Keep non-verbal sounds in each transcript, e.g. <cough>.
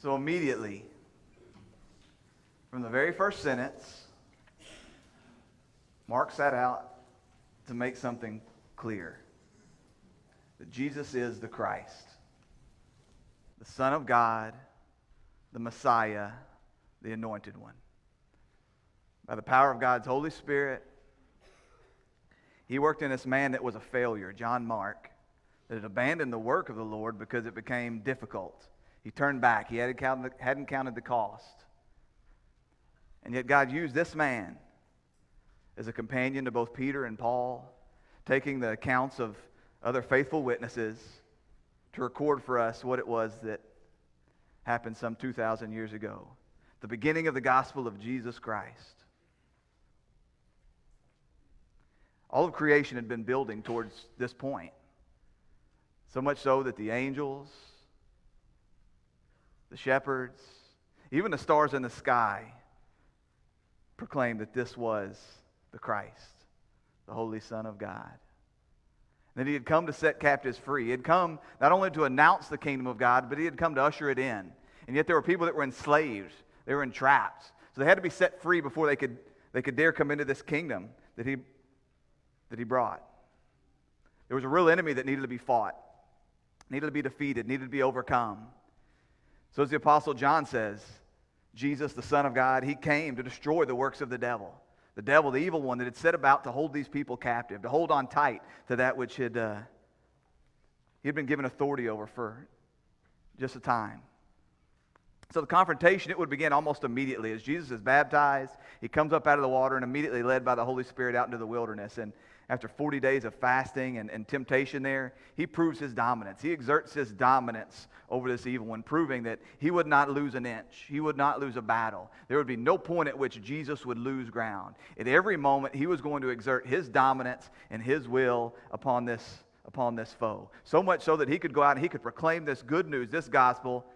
So immediately, from the very first sentence, Mark set out to make something clear that Jesus is the Christ, the Son of God, the Messiah, the Anointed One. By the power of God's Holy Spirit, he worked in this man that was a failure, John Mark, that had abandoned the work of the Lord because it became difficult. He turned back. He hadn't counted the, cost. And yet, God used this man as a companion to both Peter and Paul, taking the accounts of other faithful witnesses to record for us what it was that happened some 2,000 years ago. The beginning of the gospel of Jesus Christ. All of creation had been building towards this point. So much so that the angels, the shepherds, even the stars in the sky proclaimed that this was the Christ, the Holy Son of God. That he had come to set captives free. He had come not only to announce the kingdom of God, but he had come to usher it in. And yet there were people that were enslaved, they were entrapped. So they had to be set free before they could, they could dare come into this kingdom that he, that he brought. There was a real enemy that needed to be fought, needed to be defeated, needed to be overcome. So, as the Apostle John says, Jesus, the Son of God, he came to destroy the works of the devil. The devil, the evil one that had set about to hold these people captive, to hold on tight to that which had, uh, he had been given authority over for just a time. So the confrontation, it would begin almost immediately. As Jesus is baptized, he comes up out of the water and immediately led by the Holy Spirit out into the wilderness. And after 40 days of fasting and, and temptation there, he proves his dominance. He exerts his dominance over this evil one, proving that he would not lose an inch. He would not lose a battle. There would be no point at which Jesus would lose ground. At every moment, he was going to exert his dominance and his will upon this, upon this foe. So much so that he could go out and he could proclaim this good news, this gospel,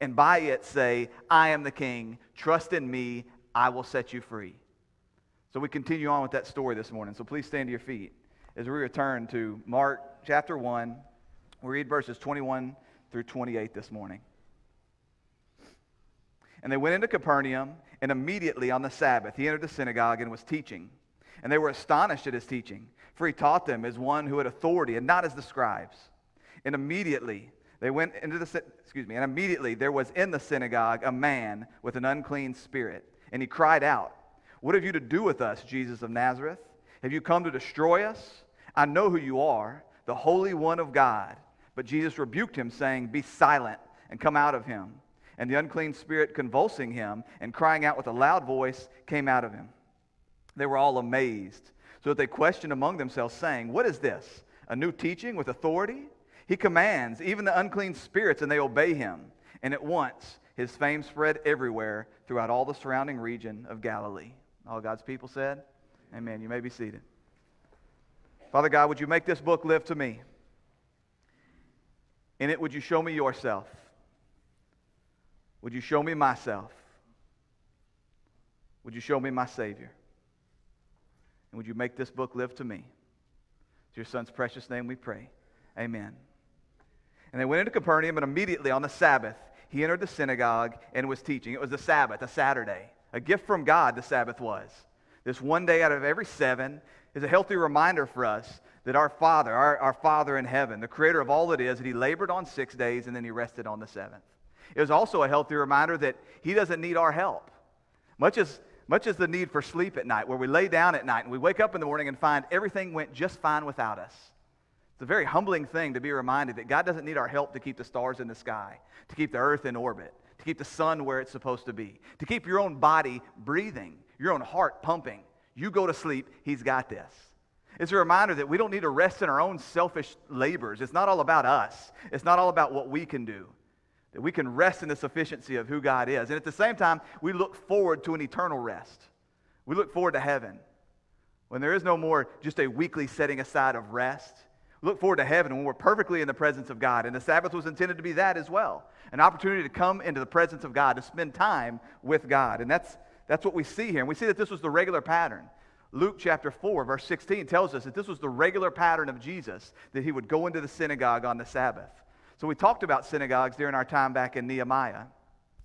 and by it say, I am the king. Trust in me. I will set you free. So we continue on with that story this morning. So please stand to your feet as we return to Mark chapter 1. We read verses 21 through 28 this morning. And they went into Capernaum, and immediately on the Sabbath he entered the synagogue and was teaching. And they were astonished at his teaching, for he taught them as one who had authority and not as the scribes. And immediately they went into the excuse me, and immediately there was in the synagogue a man with an unclean spirit, and he cried out, what have you to do with us, Jesus of Nazareth? Have you come to destroy us? I know who you are, the Holy One of God. But Jesus rebuked him, saying, Be silent and come out of him. And the unclean spirit, convulsing him and crying out with a loud voice, came out of him. They were all amazed, so that they questioned among themselves, saying, What is this? A new teaching with authority? He commands even the unclean spirits, and they obey him. And at once his fame spread everywhere throughout all the surrounding region of Galilee. All God's people said, Amen. You may be seated. Father God, would you make this book live to me? In it, would you show me yourself? Would you show me myself? Would you show me my Savior? And would you make this book live to me? It's your Son's precious name we pray. Amen. And they went into Capernaum, and immediately on the Sabbath, he entered the synagogue and was teaching. It was the Sabbath, a Saturday. A gift from God, the Sabbath was. This one day out of every seven is a healthy reminder for us that our Father, our, our Father in heaven, the creator of all that is, that He labored on six days and then He rested on the seventh. It was also a healthy reminder that He doesn't need our help. Much as, much as the need for sleep at night, where we lay down at night and we wake up in the morning and find everything went just fine without us. It's a very humbling thing to be reminded that God doesn't need our help to keep the stars in the sky, to keep the earth in orbit, to keep the sun where it's supposed to be, to keep your own body breathing, your own heart pumping. You go to sleep, He's got this. It's a reminder that we don't need to rest in our own selfish labors. It's not all about us, it's not all about what we can do. That we can rest in the sufficiency of who God is. And at the same time, we look forward to an eternal rest. We look forward to heaven when there is no more just a weekly setting aside of rest. Look forward to heaven when we're perfectly in the presence of God. And the Sabbath was intended to be that as well an opportunity to come into the presence of God, to spend time with God. And that's, that's what we see here. And we see that this was the regular pattern. Luke chapter 4, verse 16 tells us that this was the regular pattern of Jesus, that he would go into the synagogue on the Sabbath. So we talked about synagogues during our time back in Nehemiah.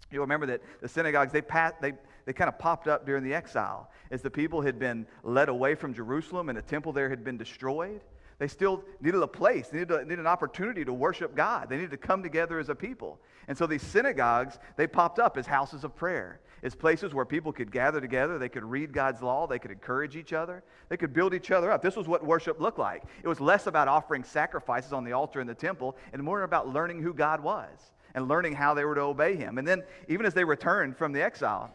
You'll remember that the synagogues, they, they, they kind of popped up during the exile. As the people had been led away from Jerusalem and the temple there had been destroyed, they still needed a place, they needed, a, needed an opportunity to worship God. They needed to come together as a people. And so these synagogues, they popped up as houses of prayer, as places where people could gather together. They could read God's law. They could encourage each other. They could build each other up. This was what worship looked like. It was less about offering sacrifices on the altar in the temple and more about learning who God was and learning how they were to obey him. And then, even as they returned from the exile,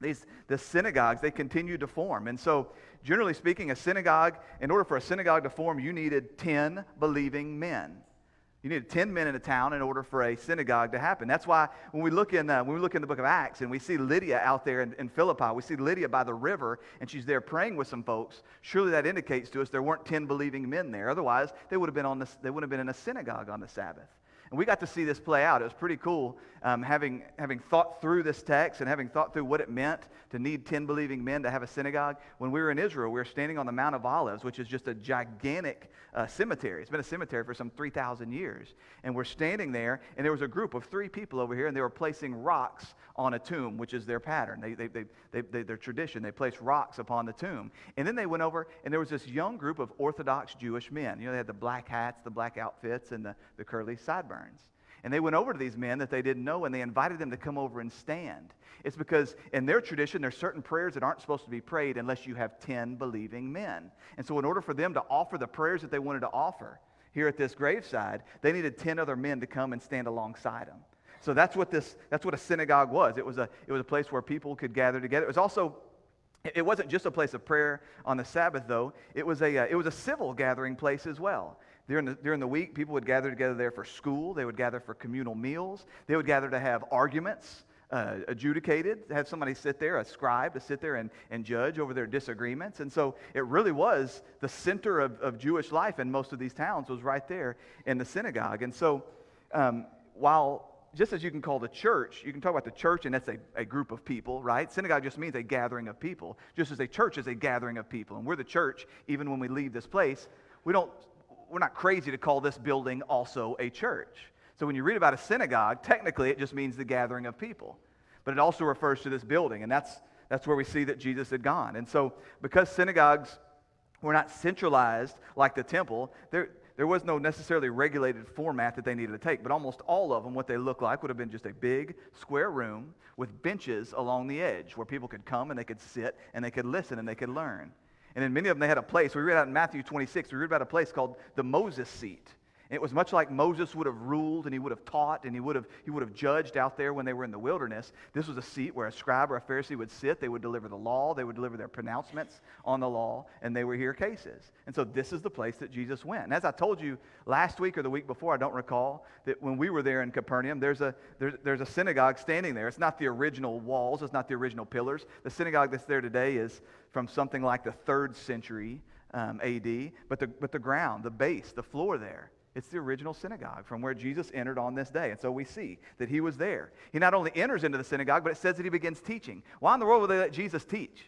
these the synagogues they continued to form and so generally speaking a synagogue in order for a synagogue to form you needed 10 believing men. You needed 10 men in a town in order for a synagogue to happen. That's why when we look in uh, when we look in the book of acts and we see lydia out there in, in philippi we see lydia by the river and she's there praying with some folks surely that indicates to us there weren't 10 believing men there. Otherwise they would have been on this they would have been in a synagogue on the sabbath and we got to see this play out. It was pretty cool um, having, having thought through this text and having thought through what it meant to need 10 believing men to have a synagogue. When we were in Israel, we were standing on the Mount of Olives, which is just a gigantic uh, cemetery. It's been a cemetery for some 3,000 years. And we're standing there, and there was a group of three people over here, and they were placing rocks on a tomb, which is their pattern, they, they, they, they, their tradition. They placed rocks upon the tomb. And then they went over, and there was this young group of Orthodox Jewish men. You know, they had the black hats, the black outfits, and the, the curly sideburns. And they went over to these men that they didn't know and they invited them to come over and stand. It's because in their tradition, there's certain prayers that aren't supposed to be prayed unless you have 10 believing men. And so, in order for them to offer the prayers that they wanted to offer here at this graveside, they needed 10 other men to come and stand alongside them. So that's what this that's what a synagogue was. It was a it was a place where people could gather together. It was also it wasn't just a place of prayer on the Sabbath, though. It was a, uh, it was a civil gathering place as well. During the, during the week, people would gather together there for school. They would gather for communal meals. They would gather to have arguments uh, adjudicated, have somebody sit there, a scribe, to sit there and, and judge over their disagreements. And so it really was the center of, of Jewish life in most of these towns was right there in the synagogue. And so um, while just as you can call the church, you can talk about the church, and that's a, a group of people, right? Synagogue just means a gathering of people, just as a church is a gathering of people. And we're the church, even when we leave this place. We don't we're not crazy to call this building also a church. So when you read about a synagogue, technically it just means the gathering of people. But it also refers to this building, and that's, that's where we see that Jesus had gone. And so because synagogues were not centralized like the temple, there, there was no necessarily regulated format that they needed to take, but almost all of them, what they looked like would have been just a big square room with benches along the edge where people could come and they could sit and they could listen and they could learn. And in many of them, they had a place. We read out in Matthew 26, we read about a place called the Moses seat. It was much like Moses would have ruled and he would have taught and he would have, he would have judged out there when they were in the wilderness. This was a seat where a scribe or a Pharisee would sit. They would deliver the law, they would deliver their pronouncements on the law, and they would hear cases. And so this is the place that Jesus went. And as I told you last week or the week before, I don't recall, that when we were there in Capernaum, there's a, there's, there's a synagogue standing there. It's not the original walls, it's not the original pillars. The synagogue that's there today is from something like the third century um, AD, but the, but the ground, the base, the floor there it's the original synagogue from where Jesus entered on this day. And so we see that he was there. He not only enters into the synagogue, but it says that he begins teaching. Why in the world would they let Jesus teach?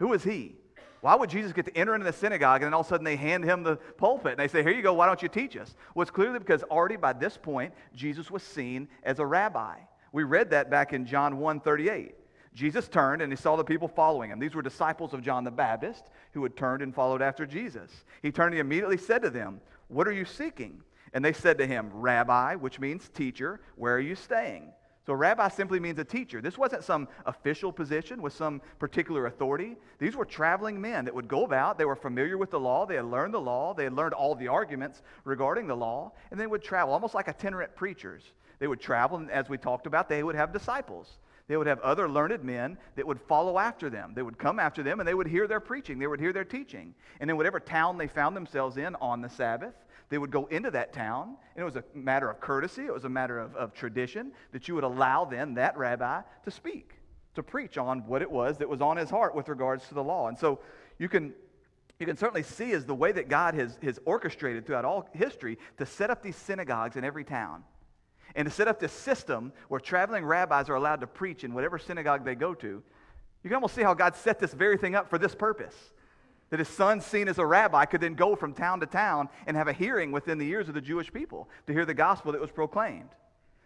Who is he? Why would Jesus get to enter into the synagogue and then all of a sudden they hand him the pulpit and they say, Here you go, why don't you teach us? Well, it's clearly because already by this point, Jesus was seen as a rabbi. We read that back in John 1 38. Jesus turned and he saw the people following him. These were disciples of John the Baptist who had turned and followed after Jesus. He turned and he immediately said to them, what are you seeking? And they said to him, Rabbi, which means teacher, where are you staying? So, rabbi simply means a teacher. This wasn't some official position with some particular authority. These were traveling men that would go about. They were familiar with the law. They had learned the law. They had learned all the arguments regarding the law. And they would travel, almost like itinerant preachers. They would travel, and as we talked about, they would have disciples. They would have other learned men that would follow after them. They would come after them and they would hear their preaching. They would hear their teaching. And in whatever town they found themselves in on the Sabbath, they would go into that town. And it was a matter of courtesy, it was a matter of, of tradition that you would allow then that rabbi to speak, to preach on what it was that was on his heart with regards to the law. And so you can you can certainly see as the way that God has, has orchestrated throughout all history to set up these synagogues in every town and to set up this system where traveling rabbis are allowed to preach in whatever synagogue they go to, you can almost see how God set this very thing up for this purpose. That his son, seen as a rabbi, could then go from town to town and have a hearing within the ears of the Jewish people to hear the gospel that was proclaimed.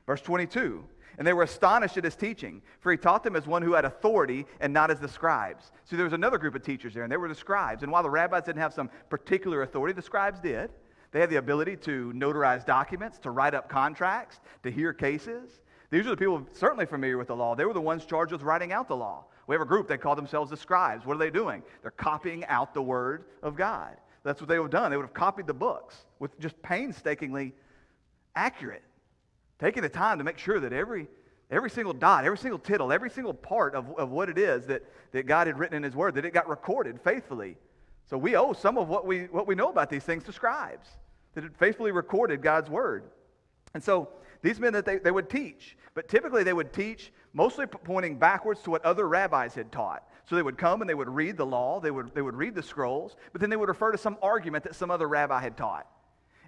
Verse 22 and they were astonished at his teaching, for he taught them as one who had authority and not as the scribes. See, there was another group of teachers there, and they were the scribes. And while the rabbis didn't have some particular authority, the scribes did. They had the ability to notarize documents, to write up contracts, to hear cases. These are the people certainly familiar with the law. They were the ones charged with writing out the law. We have a group, they call themselves the scribes. What are they doing? They're copying out the word of God. That's what they would have done. They would have copied the books with just painstakingly accurate, taking the time to make sure that every, every single dot, every single tittle, every single part of, of what it is that, that God had written in His Word, that it got recorded faithfully. So we owe some of what we, what we know about these things to scribes that had faithfully recorded God's Word. And so these men that they, they would teach, but typically they would teach mostly pointing backwards to what other rabbis had taught. So they would come and they would read the law, they would, they would read the scrolls, but then they would refer to some argument that some other rabbi had taught.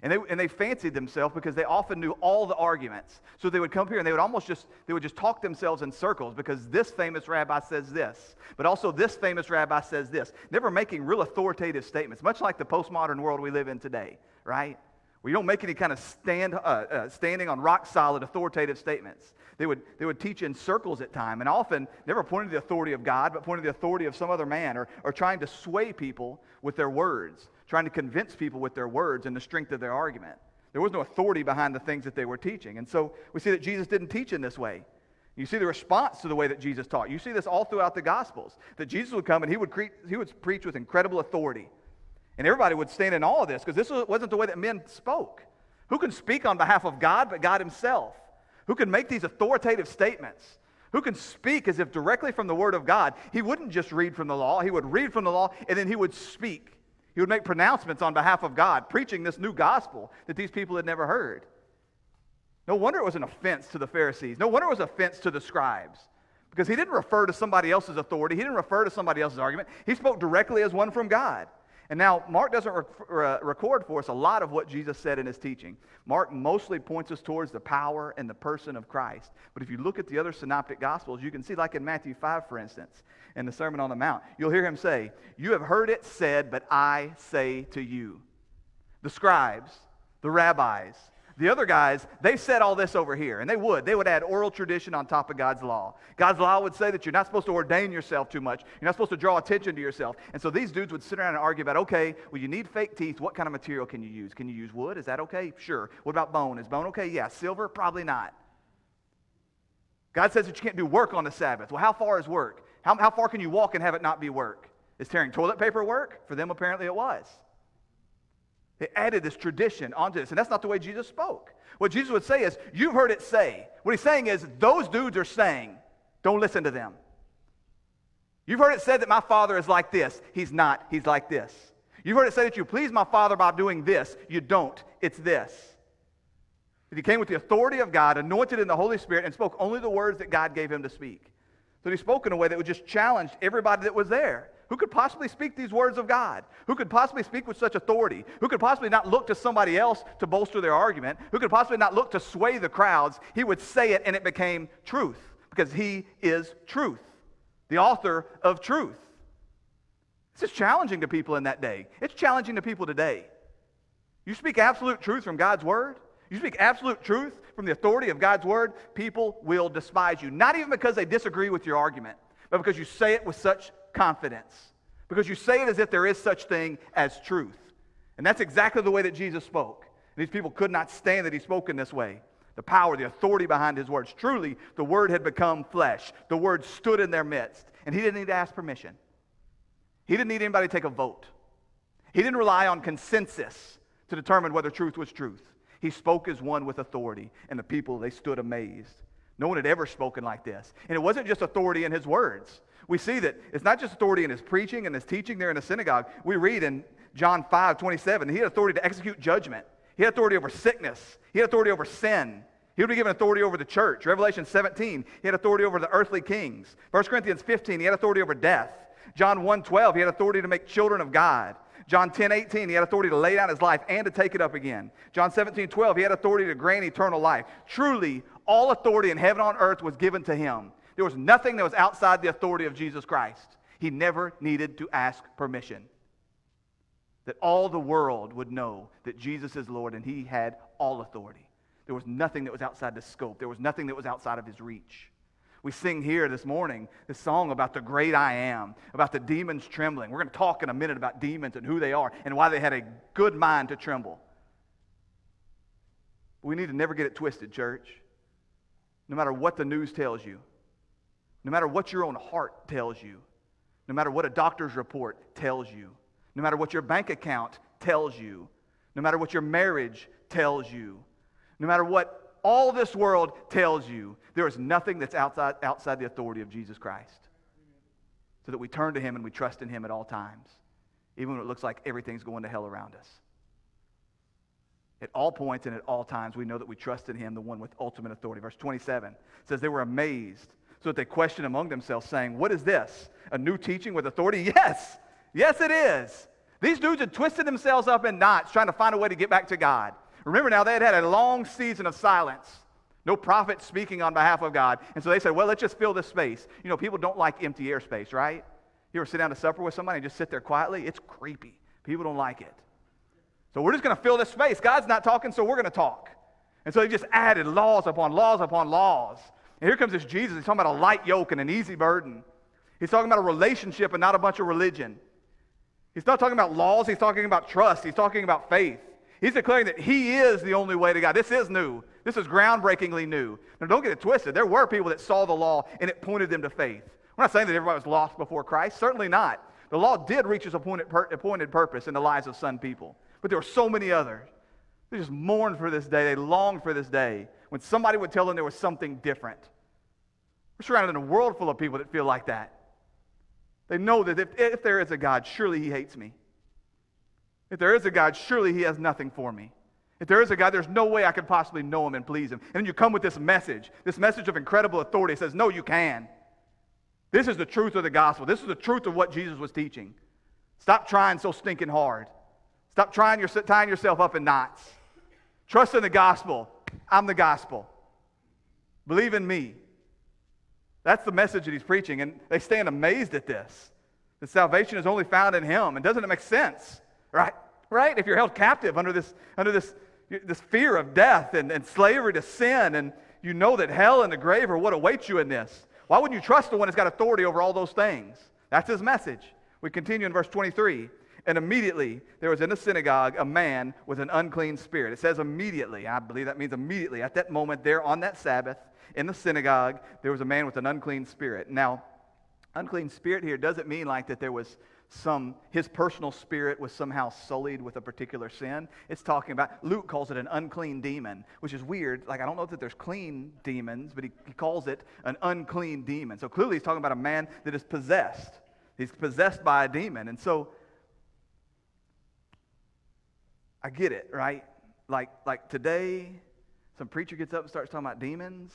And they, and they fancied themselves because they often knew all the arguments. So they would come here and they would almost just, they would just talk themselves in circles because this famous rabbi says this, but also this famous rabbi says this. Never making real authoritative statements, much like the postmodern world we live in today, right? We don't make any kind of stand, uh, uh, standing on rock solid authoritative statements. They would, they would teach in circles at time and often never pointing to the authority of God, but pointing to the authority of some other man or, or trying to sway people with their words, trying to convince people with their words and the strength of their argument. There was no authority behind the things that they were teaching. And so we see that Jesus didn't teach in this way. You see the response to the way that Jesus taught. You see this all throughout the Gospels. That Jesus would come and he would, cre- he would preach with incredible authority. And everybody would stand in all of this because this wasn't the way that men spoke. Who can speak on behalf of God but God Himself? Who can make these authoritative statements? Who can speak as if directly from the Word of God? He wouldn't just read from the law, he would read from the law and then he would speak. He would make pronouncements on behalf of God, preaching this new gospel that these people had never heard. No wonder it was an offense to the Pharisees. No wonder it was an offense to the scribes. Because he didn't refer to somebody else's authority, he didn't refer to somebody else's argument. He spoke directly as one from God. And now, Mark doesn't rec- record for us a lot of what Jesus said in his teaching. Mark mostly points us towards the power and the person of Christ. But if you look at the other synoptic gospels, you can see, like in Matthew 5, for instance, in the Sermon on the Mount, you'll hear him say, You have heard it said, but I say to you. The scribes, the rabbis, the other guys, they said all this over here, and they would. They would add oral tradition on top of God's law. God's law would say that you're not supposed to ordain yourself too much. You're not supposed to draw attention to yourself. And so these dudes would sit around and argue about, okay, well, you need fake teeth. What kind of material can you use? Can you use wood? Is that okay? Sure. What about bone? Is bone okay? Yeah. Silver? Probably not. God says that you can't do work on the Sabbath. Well, how far is work? How, how far can you walk and have it not be work? Is tearing toilet paper work? For them, apparently, it was. They added this tradition onto this, and that's not the way Jesus spoke. What Jesus would say is, You've heard it say. What he's saying is, Those dudes are saying, don't listen to them. You've heard it said that my father is like this. He's not, he's like this. You've heard it said that you please my father by doing this. You don't, it's this. He came with the authority of God, anointed in the Holy Spirit, and spoke only the words that God gave him to speak. So he spoke in a way that would just challenge everybody that was there. Who could possibly speak these words of God? Who could possibly speak with such authority? Who could possibly not look to somebody else to bolster their argument? Who could possibly not look to sway the crowds? He would say it and it became truth because he is truth, the author of truth. This is challenging to people in that day. It's challenging to people today. You speak absolute truth from God's word, you speak absolute truth from the authority of God's word, people will despise you. Not even because they disagree with your argument, but because you say it with such confidence because you say it as if there is such thing as truth. And that's exactly the way that Jesus spoke. And These people could not stand that he spoke in this way. The power, the authority behind his words. Truly, the word had become flesh. The word stood in their midst. And he didn't need to ask permission. He didn't need anybody to take a vote. He didn't rely on consensus to determine whether truth was truth. He spoke as one with authority, and the people, they stood amazed. No one had ever spoken like this. And it wasn't just authority in his words we see that it's not just authority in his preaching and his teaching there in the synagogue. We read in John 5 27, he had authority to execute judgment, he had authority over sickness, he had authority over sin. He would be given authority over the church. Revelation 17, he had authority over the earthly kings. 1 Corinthians 15, he had authority over death. John 1 12, he had authority to make children of God. John 10, 18, he had authority to lay down his life and to take it up again. John 17, 12, he had authority to grant eternal life. Truly, all authority in heaven and on earth was given to him. There was nothing that was outside the authority of Jesus Christ. He never needed to ask permission. That all the world would know that Jesus is Lord and he had all authority. There was nothing that was outside the scope, there was nothing that was outside of his reach. We sing here this morning this song about the great I am, about the demons trembling. We're going to talk in a minute about demons and who they are and why they had a good mind to tremble. We need to never get it twisted, church. No matter what the news tells you, no matter what your own heart tells you, no matter what a doctor's report tells you, no matter what your bank account tells you, no matter what your marriage tells you, no matter what all this world tells you, there is nothing that's outside, outside the authority of Jesus Christ. So that we turn to Him and we trust in Him at all times, even when it looks like everything's going to hell around us. At all points and at all times, we know that we trust in Him, the one with ultimate authority. Verse 27 says, They were amazed, so that they questioned among themselves, saying, What is this? A new teaching with authority? <laughs> Yes, yes, it is. These dudes had twisted themselves up in knots trying to find a way to get back to God. Remember now, they had had a long season of silence. No prophet speaking on behalf of God. And so they said, well, let's just fill this space. You know, people don't like empty airspace, right? You ever sit down to supper with somebody and just sit there quietly? It's creepy. People don't like it. So we're just going to fill this space. God's not talking, so we're going to talk. And so they just added laws upon laws upon laws. And here comes this Jesus. He's talking about a light yoke and an easy burden. He's talking about a relationship and not a bunch of religion. He's not talking about laws. He's talking about trust. He's talking about faith. He's declaring that He is the only way to God. This is new. This is groundbreakingly new. Now, don't get it twisted. There were people that saw the law and it pointed them to faith. We're not saying that everybody was lost before Christ. Certainly not. The law did reach its appointed, appointed purpose in the lives of some people, but there were so many others. They just mourned for this day. They longed for this day when somebody would tell them there was something different. We're surrounded in a world full of people that feel like that. They know that if, if there is a God, surely He hates me. If there is a God, surely He has nothing for me. If there is a God, there's no way I could possibly know Him and please Him. And then you come with this message, this message of incredible authority. Says, No, you can. This is the truth of the gospel. This is the truth of what Jesus was teaching. Stop trying so stinking hard. Stop trying your, tying yourself up in knots. Trust in the gospel. I'm the gospel. Believe in me. That's the message that he's preaching. And they stand amazed at this. That salvation is only found in him. And doesn't it make sense? Right? Right? If you're held captive under this, under this, this fear of death and, and slavery to sin, and you know that hell and the grave are what awaits you in this, why wouldn't you trust the one that's got authority over all those things? That's his message. We continue in verse 23. And immediately there was in the synagogue a man with an unclean spirit. It says immediately. I believe that means immediately. At that moment, there on that Sabbath in the synagogue, there was a man with an unclean spirit. Now, unclean spirit here doesn't mean like that there was some his personal spirit was somehow sullied with a particular sin. It's talking about Luke calls it an unclean demon, which is weird. Like I don't know that there's clean demons, but he, he calls it an unclean demon. So clearly he's talking about a man that is possessed. He's possessed by a demon. And so I get it, right? Like like today, some preacher gets up and starts talking about demons.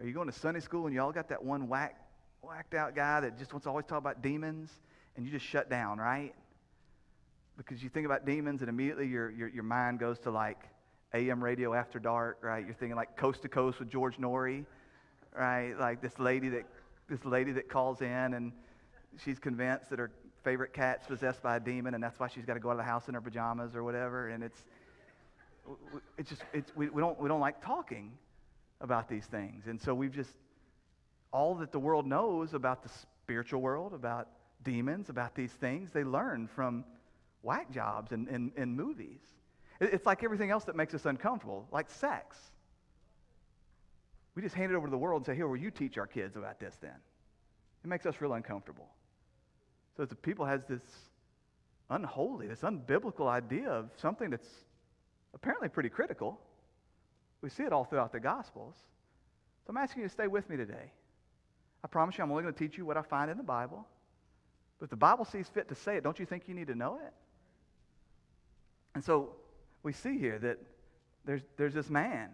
Are you going to Sunday school and you all got that one whack, whacked out guy that just wants to always talk about demons? and you just shut down, right? Because you think about demons and immediately your, your, your mind goes to like AM radio after dark, right? You're thinking like coast to coast with George Noory, right? Like this lady that this lady that calls in and she's convinced that her favorite cat's possessed by a demon and that's why she's got to go out of the house in her pajamas or whatever. And it's it's just it's we, we don't we don't like talking about these things. And so we've just all that the world knows about the spiritual world, about demons, about these things, they learn from whack jobs and, and, and movies. It's like everything else that makes us uncomfortable, like sex. We just hand it over to the world and say, here, will you teach our kids about this then? It makes us real uncomfortable. So the people has this unholy, this unbiblical idea of something that's apparently pretty critical. We see it all throughout the Gospels. So I'm asking you to stay with me today. I promise you, I'm only going to teach you what I find in the Bible. But if the Bible sees fit to say it, don't you think you need to know it? And so we see here that there's, there's this man.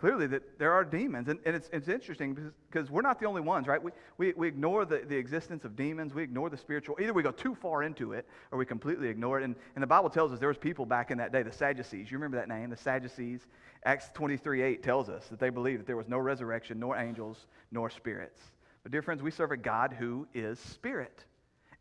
Clearly, that there are demons. And, and it's, it's interesting because, because we're not the only ones, right? We, we, we ignore the, the existence of demons. We ignore the spiritual. Either we go too far into it or we completely ignore it. And, and the Bible tells us there was people back in that day, the Sadducees. You remember that name, the Sadducees? Acts 23 8 tells us that they believed that there was no resurrection, nor angels, nor spirits. But, dear friends, we serve a God who is spirit.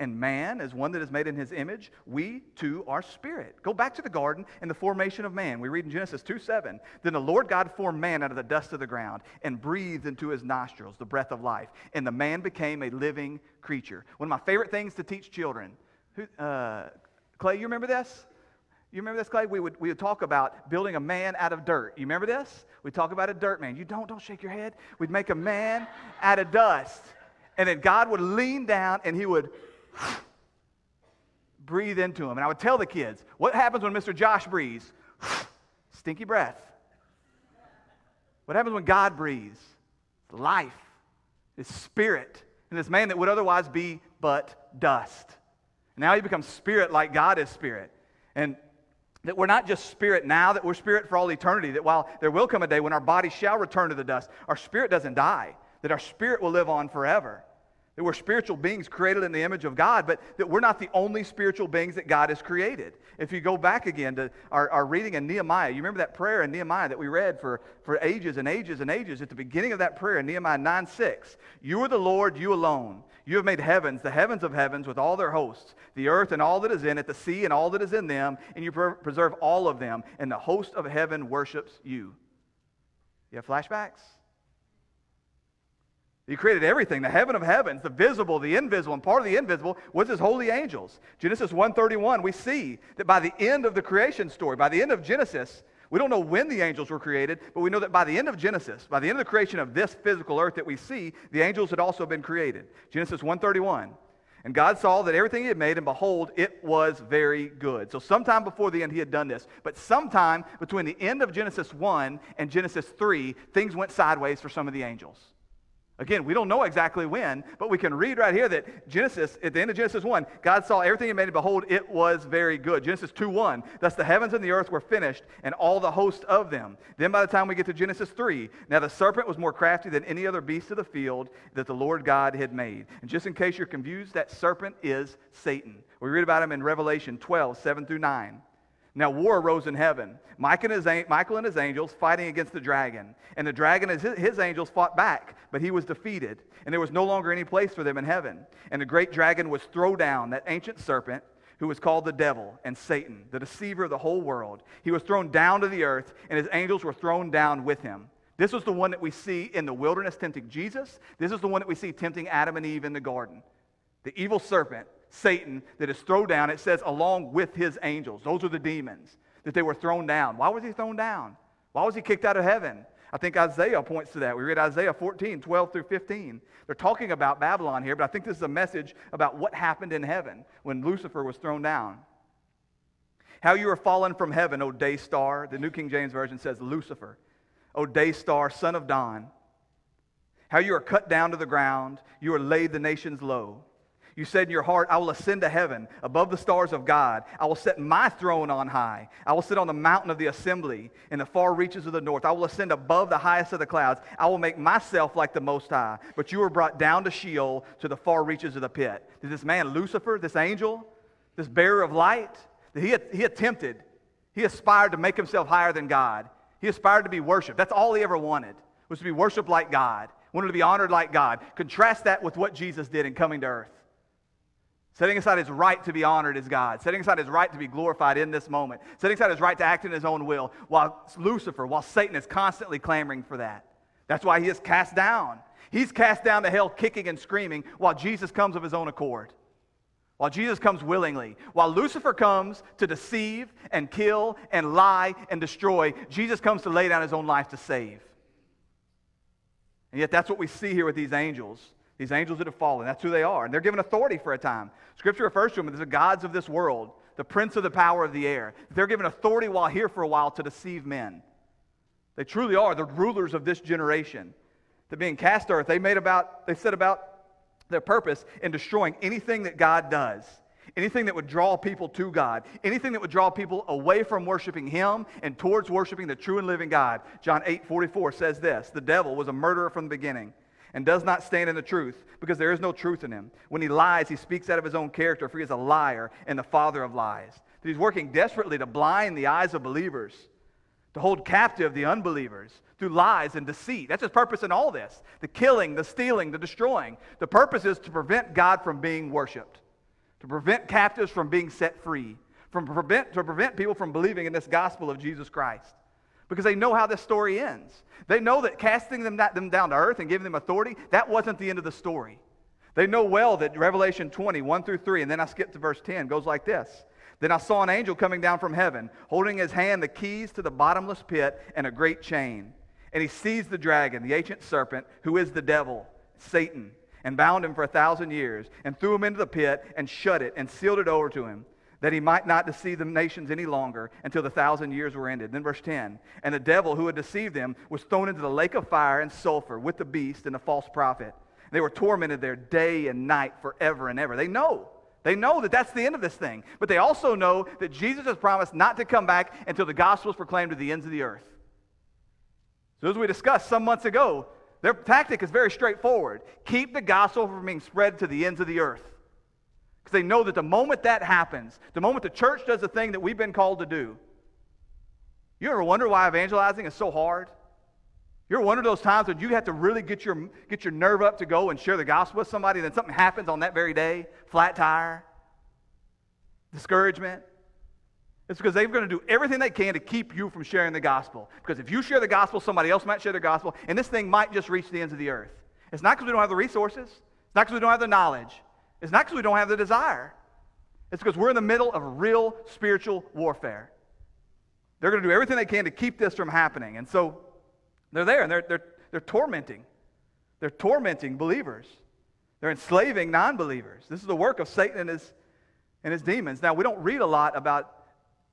And man, as one that is made in his image, we too are spirit. Go back to the garden and the formation of man. We read in Genesis 2 7. Then the Lord God formed man out of the dust of the ground and breathed into his nostrils the breath of life. And the man became a living creature. One of my favorite things to teach children. Who, uh, Clay, you remember this? You remember this, Clay? We would, we would talk about building a man out of dirt. You remember this? We talk about a dirt man. You don't, don't shake your head. We'd make a man out of dust. And then God would lean down and he would breathe into him. And I would tell the kids, what happens when Mr. Josh breathes? Stinky breath. What happens when God breathes? Life, His spirit, and this man that would otherwise be but dust. Now he becomes spirit like God is spirit. And that we're not just spirit now, that we're spirit for all eternity, that while there will come a day when our body shall return to the dust, our spirit doesn't die, that our spirit will live on forever that we're spiritual beings created in the image of God, but that we're not the only spiritual beings that God has created. If you go back again to our, our reading in Nehemiah, you remember that prayer in Nehemiah that we read for, for ages and ages and ages. At the beginning of that prayer in Nehemiah 9 6, You are the Lord, you alone. You have made heavens, the heavens of heavens, with all their hosts, the earth and all that is in it, the sea and all that is in them, and you preserve all of them, and the host of heaven worships you. You have flashbacks? He created everything, the heaven of heavens, the visible, the invisible, and part of the invisible was his holy angels. Genesis 1:31, we see that by the end of the creation story, by the end of Genesis, we don't know when the angels were created, but we know that by the end of Genesis, by the end of the creation of this physical earth that we see, the angels had also been created. Genesis 1:31. And God saw that everything he had made, and behold, it was very good. So, sometime before the end, he had done this. But sometime between the end of Genesis 1 and Genesis 3, things went sideways for some of the angels. Again, we don't know exactly when, but we can read right here that Genesis, at the end of Genesis 1, God saw everything he made, and behold, it was very good. Genesis 2 1, thus the heavens and the earth were finished, and all the host of them. Then by the time we get to Genesis 3, now the serpent was more crafty than any other beast of the field that the Lord God had made. And just in case you're confused, that serpent is Satan. We read about him in Revelation 12, 7 through 9. Now, war arose in heaven. Michael and, his, Michael and his angels fighting against the dragon. And the dragon and his, his angels fought back, but he was defeated. And there was no longer any place for them in heaven. And the great dragon was thrown down, that ancient serpent who was called the devil and Satan, the deceiver of the whole world. He was thrown down to the earth, and his angels were thrown down with him. This was the one that we see in the wilderness tempting Jesus. This is the one that we see tempting Adam and Eve in the garden. The evil serpent Satan that is thrown down, it says, along with his angels. Those are the demons that they were thrown down. Why was he thrown down? Why was he kicked out of heaven? I think Isaiah points to that. We read Isaiah 14, 12 through 15. They're talking about Babylon here, but I think this is a message about what happened in heaven when Lucifer was thrown down. How you are fallen from heaven, O day star. The New King James Version says Lucifer. O day star, son of dawn. How you are cut down to the ground. You are laid the nations low. You said in your heart, I will ascend to heaven above the stars of God. I will set my throne on high. I will sit on the mountain of the assembly in the far reaches of the north. I will ascend above the highest of the clouds. I will make myself like the Most High. But you were brought down to Sheol to the far reaches of the pit. Did this man, Lucifer, this angel, this bearer of light, that he, he attempted, he aspired to make himself higher than God. He aspired to be worshiped. That's all he ever wanted, was to be worshiped like God, wanted to be honored like God. Contrast that with what Jesus did in coming to earth. Setting aside his right to be honored as God, setting aside his right to be glorified in this moment, setting aside his right to act in his own will, while Lucifer, while Satan is constantly clamoring for that. That's why he is cast down. He's cast down to hell kicking and screaming while Jesus comes of his own accord. While Jesus comes willingly. While Lucifer comes to deceive and kill and lie and destroy, Jesus comes to lay down his own life to save. And yet, that's what we see here with these angels. These angels that have fallen, that's who they are. And they're given authority for a time. Scripture refers to them as the gods of this world, the prince of the power of the air. They're given authority while here for a while to deceive men. They truly are the rulers of this generation. That being cast earth, they made about, they set about their purpose in destroying anything that God does. Anything that would draw people to God, anything that would draw people away from worshiping Him and towards worshiping the true and living God. John 8 44 says this The devil was a murderer from the beginning and does not stand in the truth because there is no truth in him. When he lies, he speaks out of his own character, for he is a liar and the father of lies. He's working desperately to blind the eyes of believers, to hold captive the unbelievers through lies and deceit. That's his purpose in all this the killing, the stealing, the destroying. The purpose is to prevent God from being worshiped. to prevent captives from being set free, from prevent, to prevent people from believing in this gospel of Jesus Christ. Because they know how this story ends. They know that casting them, them down to earth and giving them authority, that wasn't the end of the story. They know well that Revelation 20, 1 through 3, and then I skip to verse 10, goes like this. Then I saw an angel coming down from heaven, holding in his hand the keys to the bottomless pit and a great chain. And he seized the dragon, the ancient serpent, who is the devil, Satan, and bound him for a thousand years, and threw him into the pit, and shut it, and sealed it over to him, that he might not deceive the nations any longer until the thousand years were ended. Then verse 10 And the devil who had deceived them was thrown into the lake of fire and sulfur with the beast and the false prophet. They were tormented there day and night forever and ever. They know. They know that that's the end of this thing. But they also know that Jesus has promised not to come back until the gospel is proclaimed to the ends of the earth. So, as we discussed some months ago, their tactic is very straightforward keep the gospel from being spread to the ends of the earth. Because they know that the moment that happens, the moment the church does the thing that we've been called to do, you ever wonder why evangelizing is so hard? You ever wonder those times when you have to really get your, get your nerve up to go and share the gospel with somebody, and then something happens on that very day? Flat tire, discouragement. It's because they're going to do everything they can to keep you from sharing the gospel. Because if you share the gospel, somebody else might share the gospel, and this thing might just reach the ends of the earth. It's not because we don't have the resources, it's not because we don't have the knowledge, it's not because we don't have the desire. It's because we're in the middle of real spiritual warfare. They're going to do everything they can to keep this from happening. And so they're there and they're, they're, they're tormenting. They're tormenting believers. They're enslaving non believers. This is the work of Satan and his, and his demons. Now, we don't read a lot about,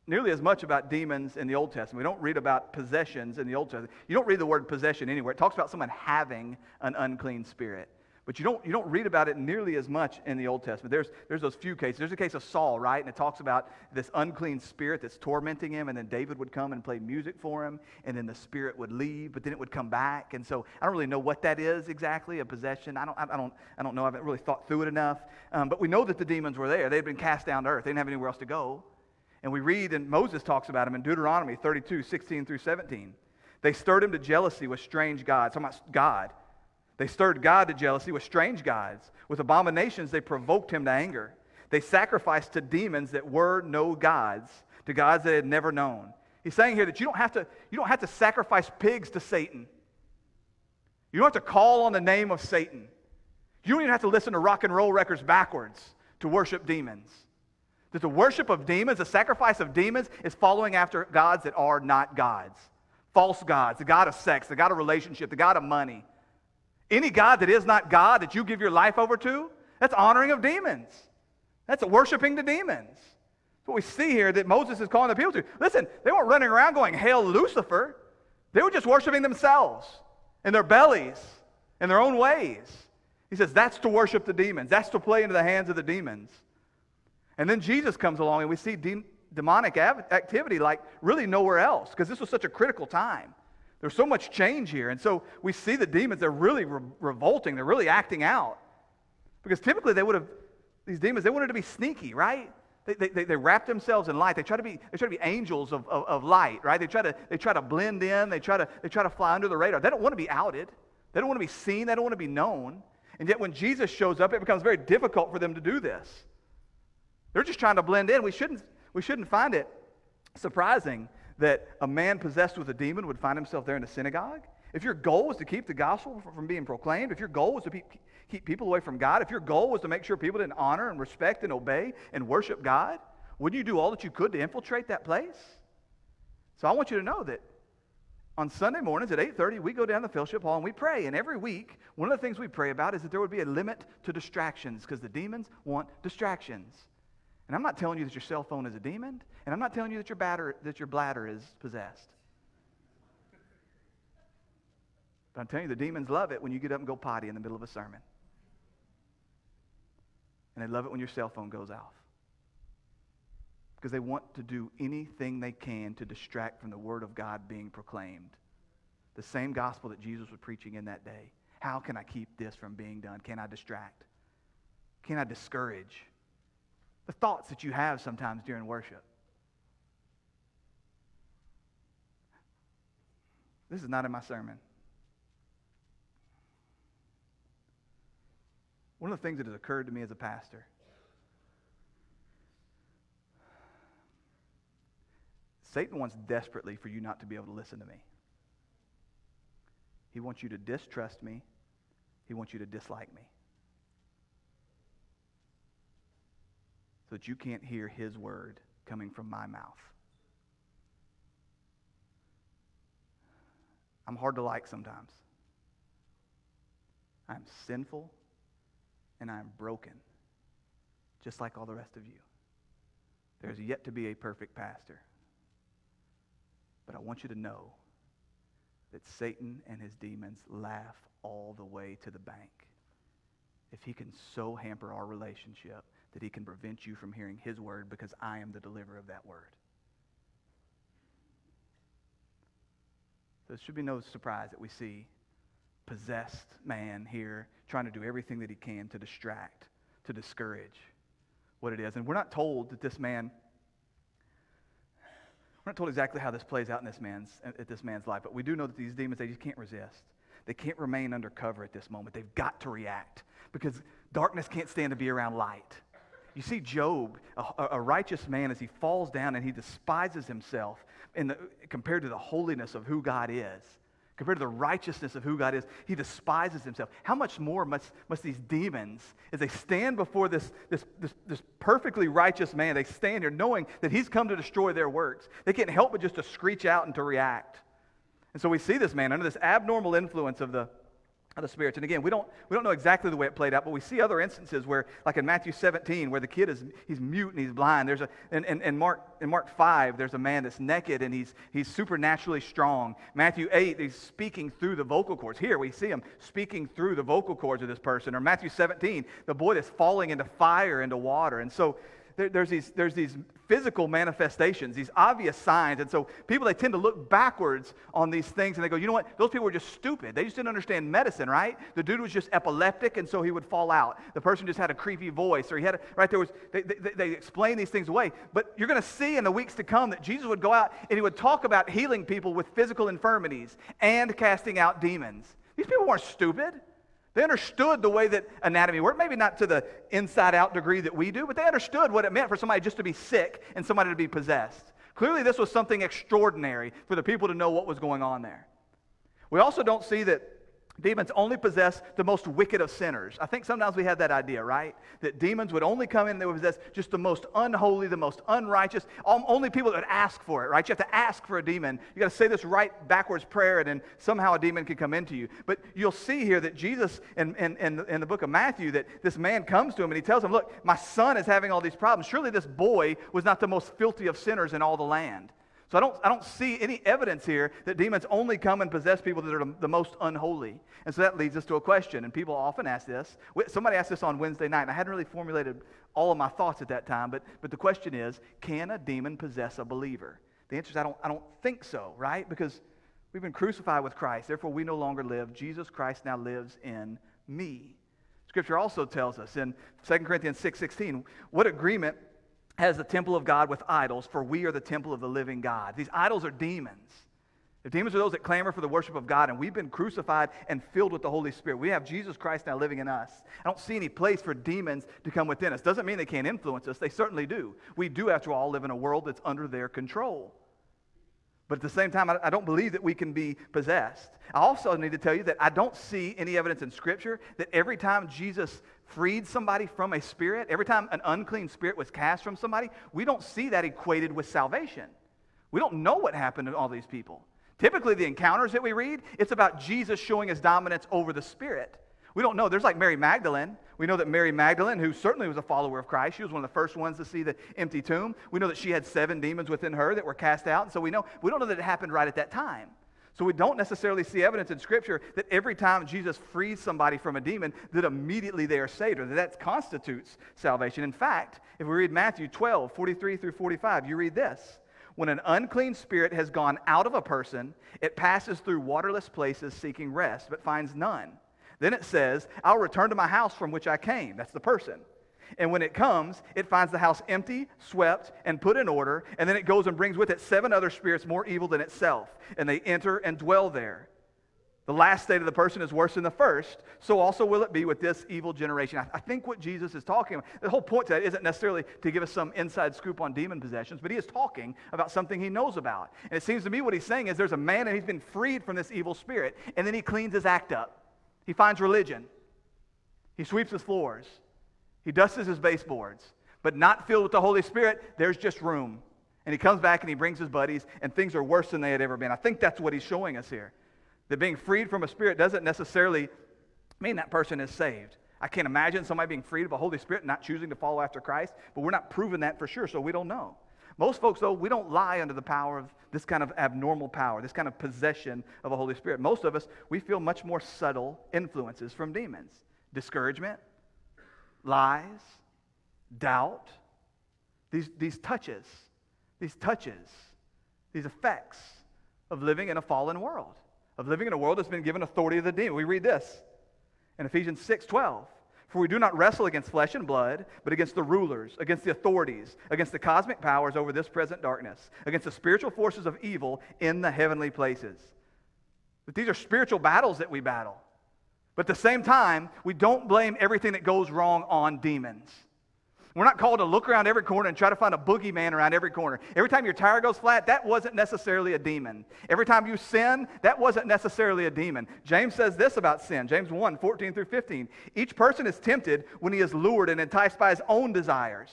nearly as much about demons in the Old Testament. We don't read about possessions in the Old Testament. You don't read the word possession anywhere. It talks about someone having an unclean spirit. But you don't, you don't read about it nearly as much in the Old Testament. There's, there's those few cases. There's a case of Saul, right? And it talks about this unclean spirit that's tormenting him, and then David would come and play music for him, and then the spirit would leave, but then it would come back. And so I don't really know what that is exactly, a possession. I don't, I don't, I don't know. I haven't really thought through it enough. Um, but we know that the demons were there. They'd been cast down to earth. They didn't have anywhere else to go. And we read, and Moses talks about him in Deuteronomy 32, 16 through 17. They stirred him to jealousy with strange gods. Talking about God. They stirred God to jealousy with strange gods. With abominations, they provoked him to anger. They sacrificed to demons that were no gods, to gods they had never known. He's saying here that you don't have to, you don't have to sacrifice pigs to Satan. You don't have to call on the name of Satan. You don't even have to listen to rock and roll records backwards to worship demons. That the worship of demons, the sacrifice of demons, is following after gods that are not gods. False gods, the God of sex, the God of relationship, the God of money. Any God that is not God that you give your life over to, that's honoring of demons. That's worshiping the demons. That's what we see here that Moses is calling the people to. Listen, they weren't running around going, Hail Lucifer. They were just worshiping themselves in their bellies, in their own ways. He says that's to worship the demons, that's to play into the hands of the demons. And then Jesus comes along and we see de- demonic activity like really nowhere else because this was such a critical time. There's so much change here. And so we see the demons, they're really re- revolting, they're really acting out. Because typically they would have, these demons, they wanted to be sneaky, right? They, they, they wrap themselves in light. They try to be, they try to be angels of, of, of, light, right? They try, to, they try to blend in. They try to, they try to fly under the radar. They don't want to be outed. They don't want to be seen. They don't want to be known. And yet when Jesus shows up, it becomes very difficult for them to do this. They're just trying to blend in. We shouldn't, we shouldn't find it surprising that a man possessed with a demon would find himself there in a synagogue? If your goal was to keep the gospel from being proclaimed, if your goal was to keep people away from God, if your goal was to make sure people didn't honor and respect and obey and worship God, wouldn't you do all that you could to infiltrate that place? So I want you to know that on Sunday mornings at 8:30 we go down to fellowship hall and we pray. And every week, one of the things we pray about is that there would be a limit to distractions because the demons want distractions. And I'm not telling you that your cell phone is a demon, and I'm not telling you that your, batter, that your bladder is possessed. But I'm telling you, the demons love it when you get up and go potty in the middle of a sermon. And they love it when your cell phone goes off. Because they want to do anything they can to distract from the word of God being proclaimed. The same gospel that Jesus was preaching in that day. How can I keep this from being done? Can I distract? Can I discourage? the thoughts that you have sometimes during worship. This is not in my sermon. One of the things that has occurred to me as a pastor Satan wants desperately for you not to be able to listen to me. He wants you to distrust me, he wants you to dislike me. So that you can't hear his word coming from my mouth. I'm hard to like sometimes. I'm sinful and I'm broken, just like all the rest of you. There's yet to be a perfect pastor. But I want you to know that Satan and his demons laugh all the way to the bank. If he can so hamper our relationship that he can prevent you from hearing his word because I am the deliverer of that word. So it should be no surprise that we see possessed man here trying to do everything that he can to distract, to discourage what it is. And we're not told that this man, we're not told exactly how this plays out in this man's, at this man's life, but we do know that these demons, they just can't resist. They can't remain under cover at this moment. They've got to react because darkness can't stand to be around light. You see Job, a, a righteous man, as he falls down and he despises himself in the, compared to the holiness of who God is, compared to the righteousness of who God is, he despises himself. How much more must, must these demons, as they stand before this, this, this, this perfectly righteous man, they stand here knowing that he's come to destroy their works. They can't help but just to screech out and to react. And so we see this man under this abnormal influence of the, of the spirits. And again, we don't, we don't know exactly the way it played out, but we see other instances where, like in Matthew 17, where the kid is he's mute and he's blind. There's a in, in, in Mark in Mark 5, there's a man that's naked and he's he's supernaturally strong. Matthew 8, he's speaking through the vocal cords. Here we see him speaking through the vocal cords of this person. Or Matthew 17, the boy that's falling into fire, into water. And so there, there's, these, there's these physical manifestations, these obvious signs. And so people, they tend to look backwards on these things and they go, you know what? Those people were just stupid. They just didn't understand medicine, right? The dude was just epileptic and so he would fall out. The person just had a creepy voice or he had, a, right? There was, they, they, they explain these things away. But you're going to see in the weeks to come that Jesus would go out and he would talk about healing people with physical infirmities and casting out demons. These people weren't stupid. They understood the way that anatomy worked, maybe not to the inside out degree that we do, but they understood what it meant for somebody just to be sick and somebody to be possessed. Clearly, this was something extraordinary for the people to know what was going on there. We also don't see that Demons only possess the most wicked of sinners. I think sometimes we have that idea, right? That demons would only come in, and they would possess just the most unholy, the most unrighteous, only people that would ask for it, right? You have to ask for a demon. You got to say this right backwards prayer, and then somehow a demon can come into you. But you'll see here that Jesus, in, in, in, in the book of Matthew, that this man comes to him and he tells him, Look, my son is having all these problems. Surely this boy was not the most filthy of sinners in all the land. So I don't, I don't see any evidence here that demons only come and possess people that are the most unholy. And so that leads us to a question. And people often ask this. Somebody asked this on Wednesday night, and I hadn't really formulated all of my thoughts at that time, but, but the question is can a demon possess a believer? The answer is I don't, I don't think so, right? Because we've been crucified with Christ. Therefore, we no longer live. Jesus Christ now lives in me. Scripture also tells us in 2 Corinthians 6 16, what agreement has the temple of God with idols, for we are the temple of the living God. These idols are demons. The demons are those that clamor for the worship of God, and we've been crucified and filled with the Holy Spirit. We have Jesus Christ now living in us. I don't see any place for demons to come within us. Doesn't mean they can't influence us, they certainly do. We do, after all, live in a world that's under their control. But at the same time, I don't believe that we can be possessed. I also need to tell you that I don't see any evidence in Scripture that every time Jesus freed somebody from a spirit, every time an unclean spirit was cast from somebody, we don't see that equated with salvation. We don't know what happened to all these people. Typically, the encounters that we read, it's about Jesus showing his dominance over the spirit. We don't know. There's like Mary Magdalene. We know that Mary Magdalene, who certainly was a follower of Christ, she was one of the first ones to see the empty tomb. We know that she had seven demons within her that were cast out. And so we know we don't know that it happened right at that time. So we don't necessarily see evidence in Scripture that every time Jesus frees somebody from a demon, that immediately they are saved, or that that constitutes salvation. In fact, if we read Matthew 12, 43 through 45, you read this. When an unclean spirit has gone out of a person, it passes through waterless places seeking rest, but finds none. Then it says, I'll return to my house from which I came. That's the person. And when it comes, it finds the house empty, swept, and put in order. And then it goes and brings with it seven other spirits more evil than itself. And they enter and dwell there. the last state of the person is worse than the first, so also will it be with this evil generation. I, I, think what Jesus is talking about, the whole point to that isn't necessarily to give us some inside scoop on demon possessions, but he is talking about something he knows about. And it seems to me what he's saying is there's a man and he's been freed from this evil spirit, and then he cleans his act up. He finds religion, he sweeps his floors, he dusts his baseboards, but not filled with the Holy Spirit, there's just room. And he comes back and he brings his buddies, and things are worse than they had ever been. I think that's what he's showing us here. That being freed from a spirit doesn't necessarily mean that person is saved. I can't imagine somebody being freed of the Holy Spirit and not choosing to follow after Christ, but we're not proving that for sure, so we don't know. Most folks, though, we don't lie under the power of this kind of abnormal power, this kind of possession of a Holy Spirit. Most of us, we feel much more subtle influences from demons discouragement, lies, doubt, these, these touches, these touches, these effects of living in a fallen world of living in a world that's been given authority of the demon. We read this in Ephesians 6 12. For we do not wrestle against flesh and blood, but against the rulers, against the authorities, against the cosmic powers over this present darkness, against the spiritual forces of evil in the heavenly places. But these are spiritual battles that we battle. But at the same time, we don't blame everything that goes wrong on demons. We're not called to look around every corner and try to find a boogeyman around every corner. Every time your tire goes flat, that wasn't necessarily a demon. Every time you sin, that wasn't necessarily a demon. James says this about sin James 1 14 through 15. Each person is tempted when he is lured and enticed by his own desires.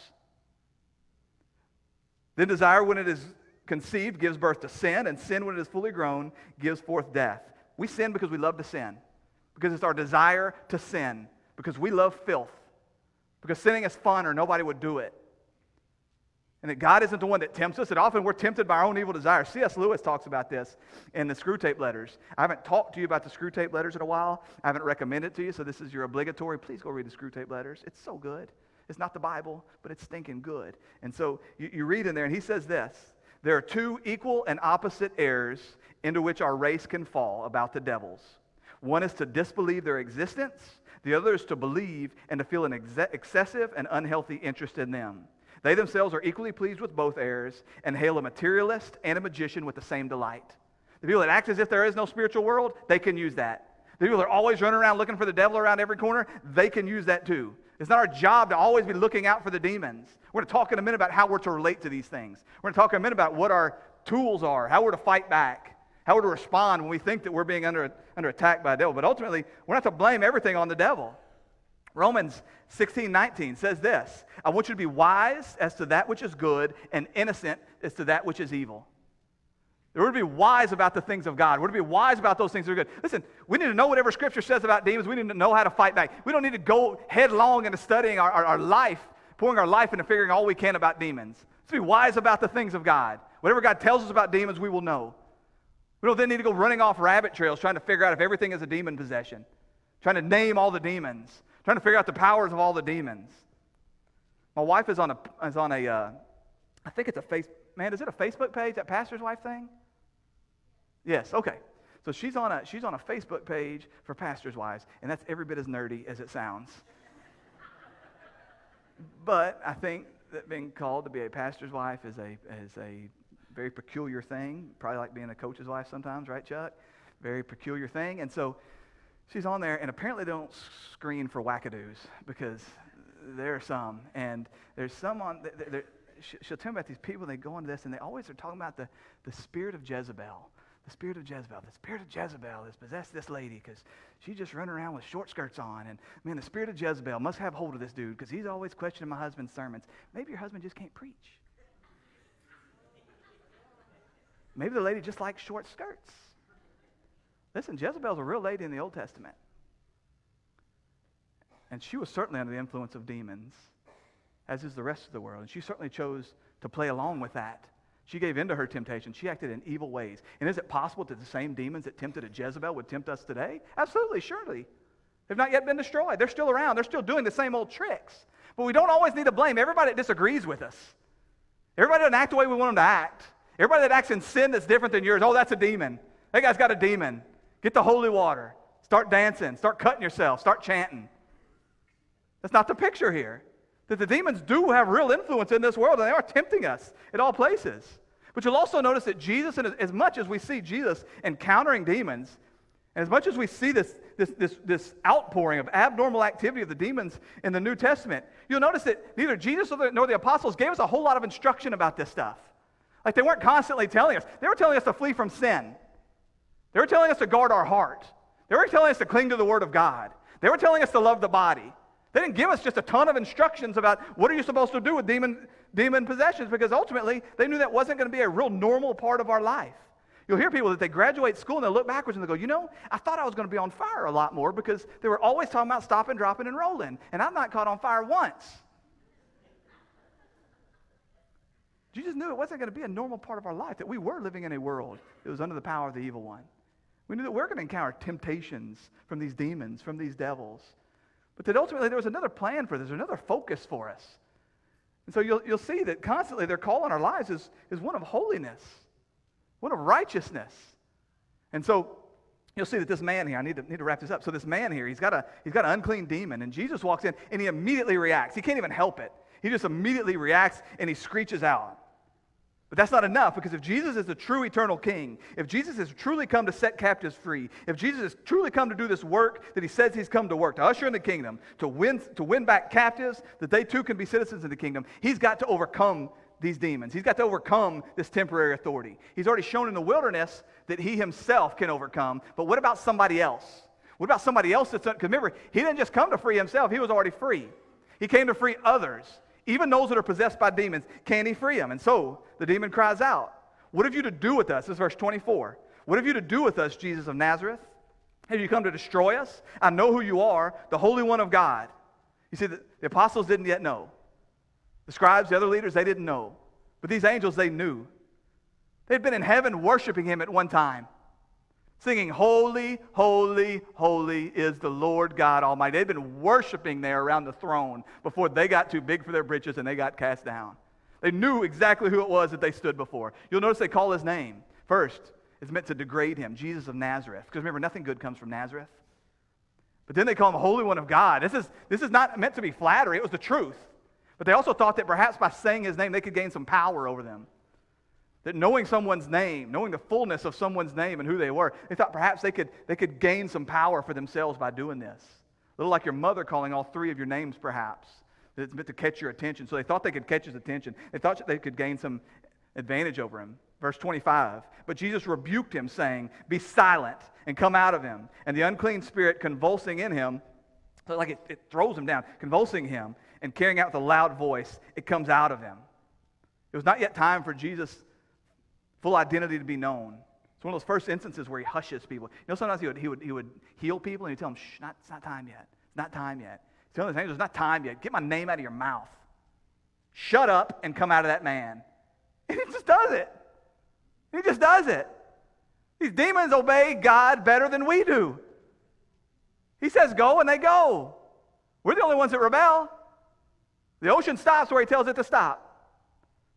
Then desire, when it is conceived, gives birth to sin, and sin, when it is fully grown, gives forth death. We sin because we love to sin, because it's our desire to sin, because we love filth because sinning is fun or nobody would do it. And that God isn't the one that tempts us, and often we're tempted by our own evil desires. C.S. Lewis talks about this in the Screwtape Letters. I haven't talked to you about the Screwtape Letters in a while. I haven't recommended to you, so this is your obligatory. Please go read the Screwtape Letters. It's so good. It's not the Bible, but it's stinking good. And so you, you read in there, and he says this There are two equal and opposite errors into which our race can fall about the devils. One is to disbelieve their existence, the other is to believe and to feel an ex- excessive and unhealthy interest in them. They themselves are equally pleased with both errors and hail a materialist and a magician with the same delight. The people that act as if there is no spiritual world, they can use that. The people that are always running around looking for the devil around every corner, they can use that too. It's not our job to always be looking out for the demons. We're going to talk in a minute about how we're to relate to these things. We're going to talk in a minute about what our tools are, how we're to fight back how we're to respond when we think that we're being under, under attack by a devil. But ultimately, we're not to blame everything on the devil. Romans 16, 19 says this I want you to be wise as to that which is good and innocent as to that which is evil. We're to be wise about the things of God. We're to be wise about those things that are good. Listen, we need to know whatever Scripture says about demons. We need to know how to fight back. We don't need to go headlong into studying our, our, our life, pouring our life into figuring all we can about demons. Let's be wise about the things of God. Whatever God tells us about demons, we will know. We don't then need to go running off rabbit trails trying to figure out if everything is a demon possession, trying to name all the demons, trying to figure out the powers of all the demons. My wife is on a, is on a uh, I think it's a face, man, is it a Facebook page, that pastor's wife thing? Yes, okay. So she's on a, she's on a Facebook page for pastors' wives, and that's every bit as nerdy as it sounds. <laughs> but I think that being called to be a pastor's wife is a, is a very peculiar thing. Probably like being a coach's wife sometimes, right, Chuck? Very peculiar thing. And so she's on there, and apparently they don't screen for wackadoos because there are some. And there's some on, she'll tell me about these people, they go into this, and they always are talking about the, the spirit of Jezebel. The spirit of Jezebel. The spirit of Jezebel has possessed this lady because she's just running around with short skirts on. And man, the spirit of Jezebel must have hold of this dude because he's always questioning my husband's sermons. Maybe your husband just can't preach. Maybe the lady just likes short skirts. Listen, Jezebel's a real lady in the Old Testament. And she was certainly under the influence of demons, as is the rest of the world. And she certainly chose to play along with that. She gave in to her temptation. She acted in evil ways. And is it possible that the same demons that tempted a Jezebel would tempt us today? Absolutely, surely. They've not yet been destroyed. They're still around. They're still doing the same old tricks. But we don't always need to blame everybody that disagrees with us. Everybody doesn't act the way we want them to act. Everybody that acts in sin that's different than yours, oh, that's a demon. That guy's got a demon. Get the holy water. Start dancing. Start cutting yourself. Start chanting. That's not the picture here. That the demons do have real influence in this world and they are tempting us at all places. But you'll also notice that Jesus, and as much as we see Jesus encountering demons, And as much as we see this, this, this, this outpouring of abnormal activity of the demons in the New Testament, you'll notice that neither Jesus nor the apostles gave us a whole lot of instruction about this stuff. Like they weren't constantly telling us. They were telling us to flee from sin. They were telling us to guard our heart. They were telling us to cling to the Word of God. They were telling us to love the body. They didn't give us just a ton of instructions about what are you supposed to do with demon, demon possessions because ultimately they knew that wasn't going to be a real normal part of our life. You'll hear people that they graduate school and they look backwards and they go, you know, I thought I was going to be on fire a lot more because they were always talking about stopping, dropping, and rolling. And I'm not caught on fire once. Jesus knew it wasn't going to be a normal part of our life, that we were living in a world that was under the power of the evil one. We knew that we we're going to encounter temptations from these demons, from these devils. But that ultimately there was another plan for this, another focus for us. And so you'll, you'll see that constantly their call on our lives is, is one of holiness, one of righteousness. And so you'll see that this man here, I need to, need to wrap this up. So this man here, he's got, a, he's got an unclean demon, and Jesus walks in and he immediately reacts. He can't even help it. He just immediately reacts and he screeches out. But that's not enough because if Jesus is the true eternal king, if Jesus has truly come to set captives free, if Jesus has truly come to do this work that he says he's come to work, to usher in the kingdom, to win, to win back captives, that they too can be citizens of the kingdom, he's got to overcome these demons. He's got to overcome this temporary authority. He's already shown in the wilderness that he himself can overcome. But what about somebody else? What about somebody else that's, because remember, he didn't just come to free himself, he was already free. He came to free others. Even those that are possessed by demons, can he free them? And so the demon cries out, What have you to do with us? This is verse 24. What have you to do with us, Jesus of Nazareth? Have you come to destroy us? I know who you are, the Holy One of God. You see, the, the apostles didn't yet know. The scribes, the other leaders, they didn't know. But these angels, they knew. They'd been in heaven worshiping him at one time singing, Holy, holy, holy is the Lord God Almighty. They'd been worshiping there around the throne before they got too big for their britches and they got cast down. They knew exactly who it was that they stood before. You'll notice they call his name. First, it's meant to degrade him, Jesus of Nazareth. Because remember, nothing good comes from Nazareth. But then they call him the Holy One of God. This is, this is not meant to be flattery, it was the truth. But they also thought that perhaps by saying his name, they could gain some power over them. That knowing someone's name, knowing the fullness of someone's name and who they were, they thought perhaps they could, they could gain some power for themselves by doing this. A little like your mother calling all three of your names, perhaps. It's meant to catch your attention. So they thought they could catch his attention. They thought they could gain some advantage over him. Verse 25. But Jesus rebuked him, saying, Be silent and come out of him. And the unclean spirit convulsing in him, like it, it throws him down, convulsing him and carrying out a loud voice, it comes out of him. It was not yet time for Jesus full identity to be known. It's one of those first instances where he hushes people. You know, sometimes he would, he would, he would heal people and he'd tell them, shh, not, it's not time yet. It's not time yet. He's telling the angels, it's not time yet. Get my name out of your mouth. Shut up and come out of that man. <laughs> And he just does it. He just does it. These demons obey God better than we do. He says go and they go. We're the only ones that rebel. The ocean stops where he tells it to stop.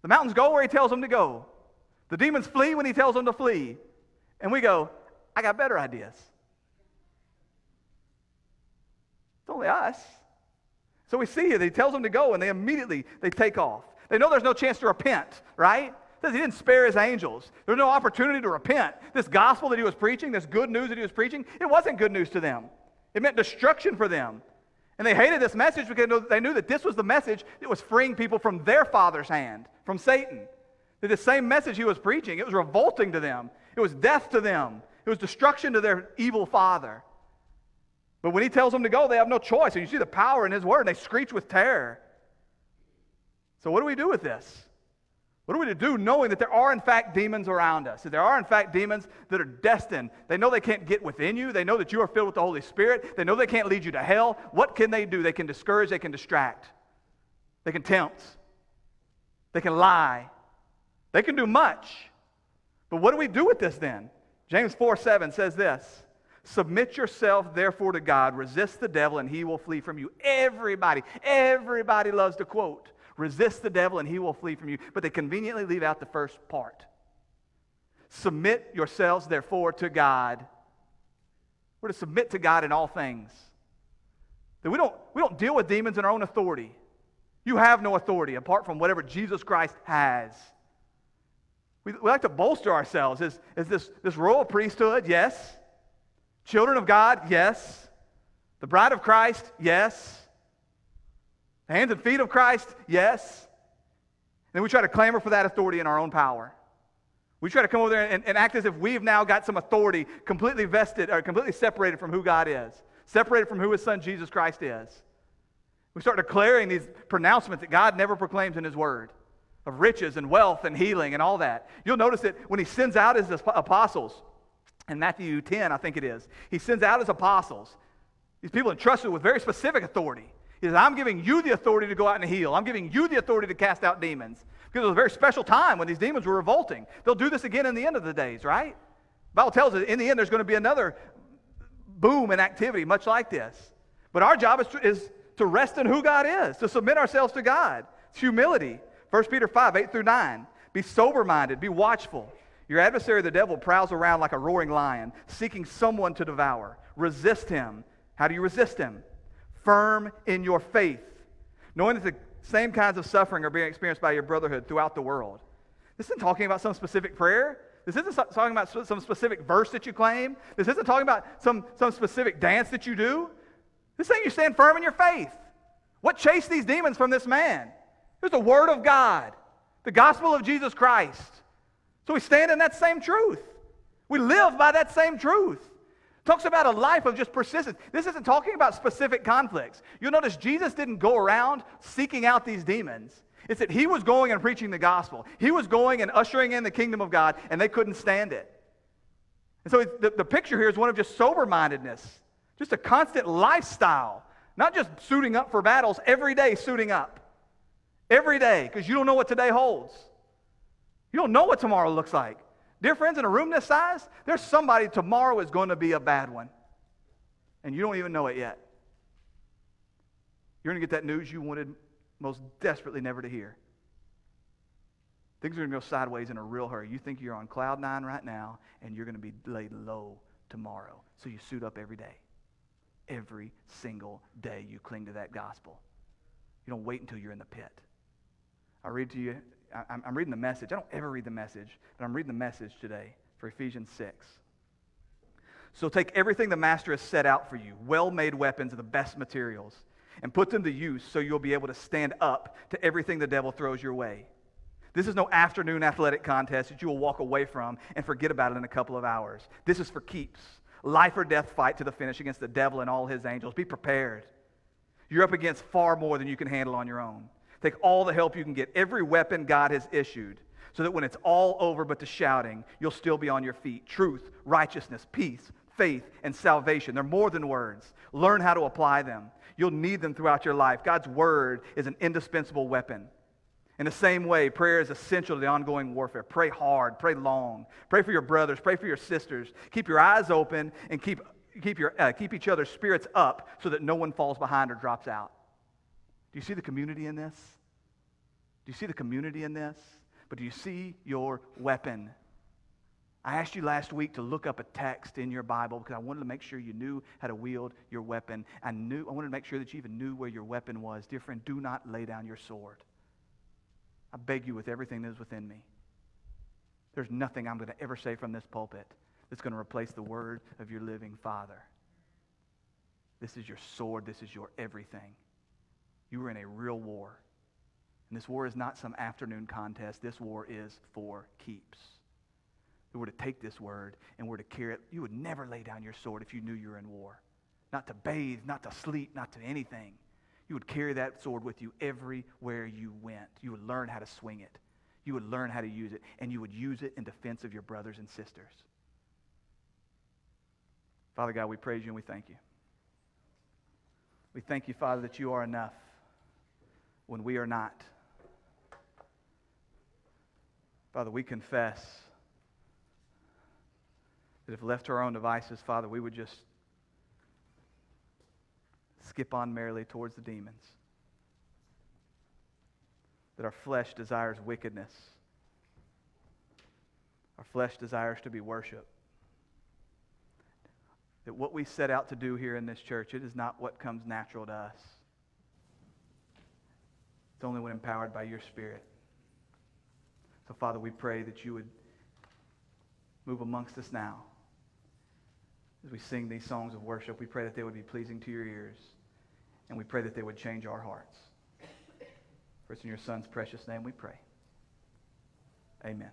The mountains go where he tells them to go. The demons flee when he tells them to flee. And we go, I got better ideas. It's only us. So we see it. He tells them to go, and they immediately they take off. They know there's no chance to repent, right? He didn't spare his angels. There's no opportunity to repent. This gospel that he was preaching, this good news that he was preaching, it wasn't good news to them. It meant destruction for them. And they hated this message because they knew that this was the message that was freeing people from their father's hand, from Satan. The same message he was preaching, it was revolting to them. It was death to them. It was destruction to their evil father. But when he tells them to go, they have no choice. And you see the power in his word, and they screech with terror. So, what do we do with this? What are we to do knowing that there are, in fact, demons around us? That there are, in fact, demons that are destined. They know they can't get within you. They know that you are filled with the Holy Spirit. They know they can't lead you to hell. What can they do? They can discourage, they can distract, they can tempt, they can lie, they can do much. But what do we do with this then? James 4 7 says this Submit yourself, therefore, to God. Resist the devil, and he will flee from you. Everybody, everybody loves to quote resist the devil, and he will flee from you. But they conveniently leave out the first part. Submit yourselves, therefore, to God. We're to submit to God in all things. That we don't, we don't deal with demons in our own authority. You have no authority apart from whatever Jesus Christ has. We, we like to bolster ourselves Is, as this, this royal priesthood, yes. Children of God, yes. The bride of Christ, yes. The hands and feet of Christ, yes. And we try to clamor for that authority in our own power. We try to come over there and, and, act as if we've now got some authority completely vested or completely separated from who God is, separated from who his son Jesus Christ is. We start declaring these pronouncements that God never proclaims in his word of riches and wealth and healing and all that. You'll notice that when he sends out his apostles, in Matthew 10, I think it is, he sends out his apostles, these people entrusted with very specific authority. He says, I'm giving you the authority to go out and heal. I'm giving you the authority to cast out demons. Because it was a very special time when these demons were revolting. They'll do this again in the end of the days, right? The Bible tells us in the end there's going to be another boom in activity, much like this. But our job is to, is to rest in who God is, to submit ourselves to God. It's humility. 1 Peter 5, 8 through 9. Be sober minded, be watchful. Your adversary, the devil, prowls around like a roaring lion, seeking someone to devour. Resist him. How do you resist him? firm in your faith, knowing that the same kinds of suffering are being experienced by your brotherhood throughout the world. This isn't talking about some specific prayer. This isn't talking about some specific verse that you claim. This isn't talking about some, some specific dance that you do. This saying you stand firm in your faith. What chased these demons from this man? Was the Word of God, the gospel of Jesus Christ. So we stand in that same truth. We live by that same truth. Talks about a life of just persistence. This isn't talking about specific conflicts. You'll notice Jesus didn't go around seeking out these demons. It's that he was going and preaching the gospel. He was going and ushering in the kingdom of God, and they couldn't stand it. And so the, the picture here is one of just sober mindedness, just a constant lifestyle, not just suiting up for battles, every day suiting up. Every day, because you don't know what today holds. You don't know what tomorrow looks like. Dear friends, in a room this size, there's somebody tomorrow is going to be a bad one. And you don't even know it yet. You're going to get that news you wanted most desperately never to hear. Things are going to go sideways in a real hurry. You think you're on cloud nine right now, and you're going to be laid low tomorrow. So you suit up every day. Every single day you cling to that gospel. You don't wait until you're in the pit. I read to you I'm, I'm reading the message. I don't ever read the message, but I'm reading the message today for Ephesians 6. So take everything the master has set out for you, well made weapons of the best materials, and put them to use so you'll be able to stand up to everything the devil throws your way. This is no afternoon athletic contest that you will walk away from and forget about it in a couple of hours. This is for keeps. Life or death fight to the finish against the devil and all his angels. Be prepared. You're up against far more than you can handle on your own. Take all the help you can get, every weapon God has issued, so that when it's all over but the shouting, you'll still be on your feet. Truth, righteousness, peace, faith, and salvation. They're more than words. Learn how to apply them. You'll need them throughout your life. God's word is an indispensable weapon. In the same way, prayer is essential to the ongoing warfare. Pray hard, pray long. Pray for your brothers, pray for your sisters. Keep your eyes open and keep, keep, your, uh, keep each other's spirits up so that no one falls behind or drops out. Do you see the community in this? Do you see the community in this? But do you see your weapon? I asked you last week to look up a text in your Bible because I wanted to make sure you knew how to wield your weapon. I knew I wanted to make sure that you even knew where your weapon was. Dear friend, do not lay down your sword. I beg you with everything that is within me. There's nothing I'm going to ever say from this pulpit that's going to replace the word of your living Father. This is your sword. This is your everything. You are in a real war. And this war is not some afternoon contest. This war is for keeps. We were to take this word and were to carry it, you would never lay down your sword if you knew you were in war. Not to bathe, not to sleep, not to anything. You would carry that sword with you everywhere you went. You would learn how to swing it. You would learn how to use it, and you would use it in defense of your brothers and sisters. Father God, we praise you and we thank you. We thank you, Father, that you are enough when we are not. Father, we confess that if left to our own devices, Father, we would just skip on merrily towards the demons. That our flesh desires wickedness. Our flesh desires to be worshiped. That what we set out to do here in this church, it is not what comes natural to us. It's only when empowered by your Spirit. So, Father, we pray that you would move amongst us now. as we sing these songs of worship, we pray that they would be pleasing to your ears, and we pray that they would change our hearts. For it's in your Son's precious name we pray. Amen.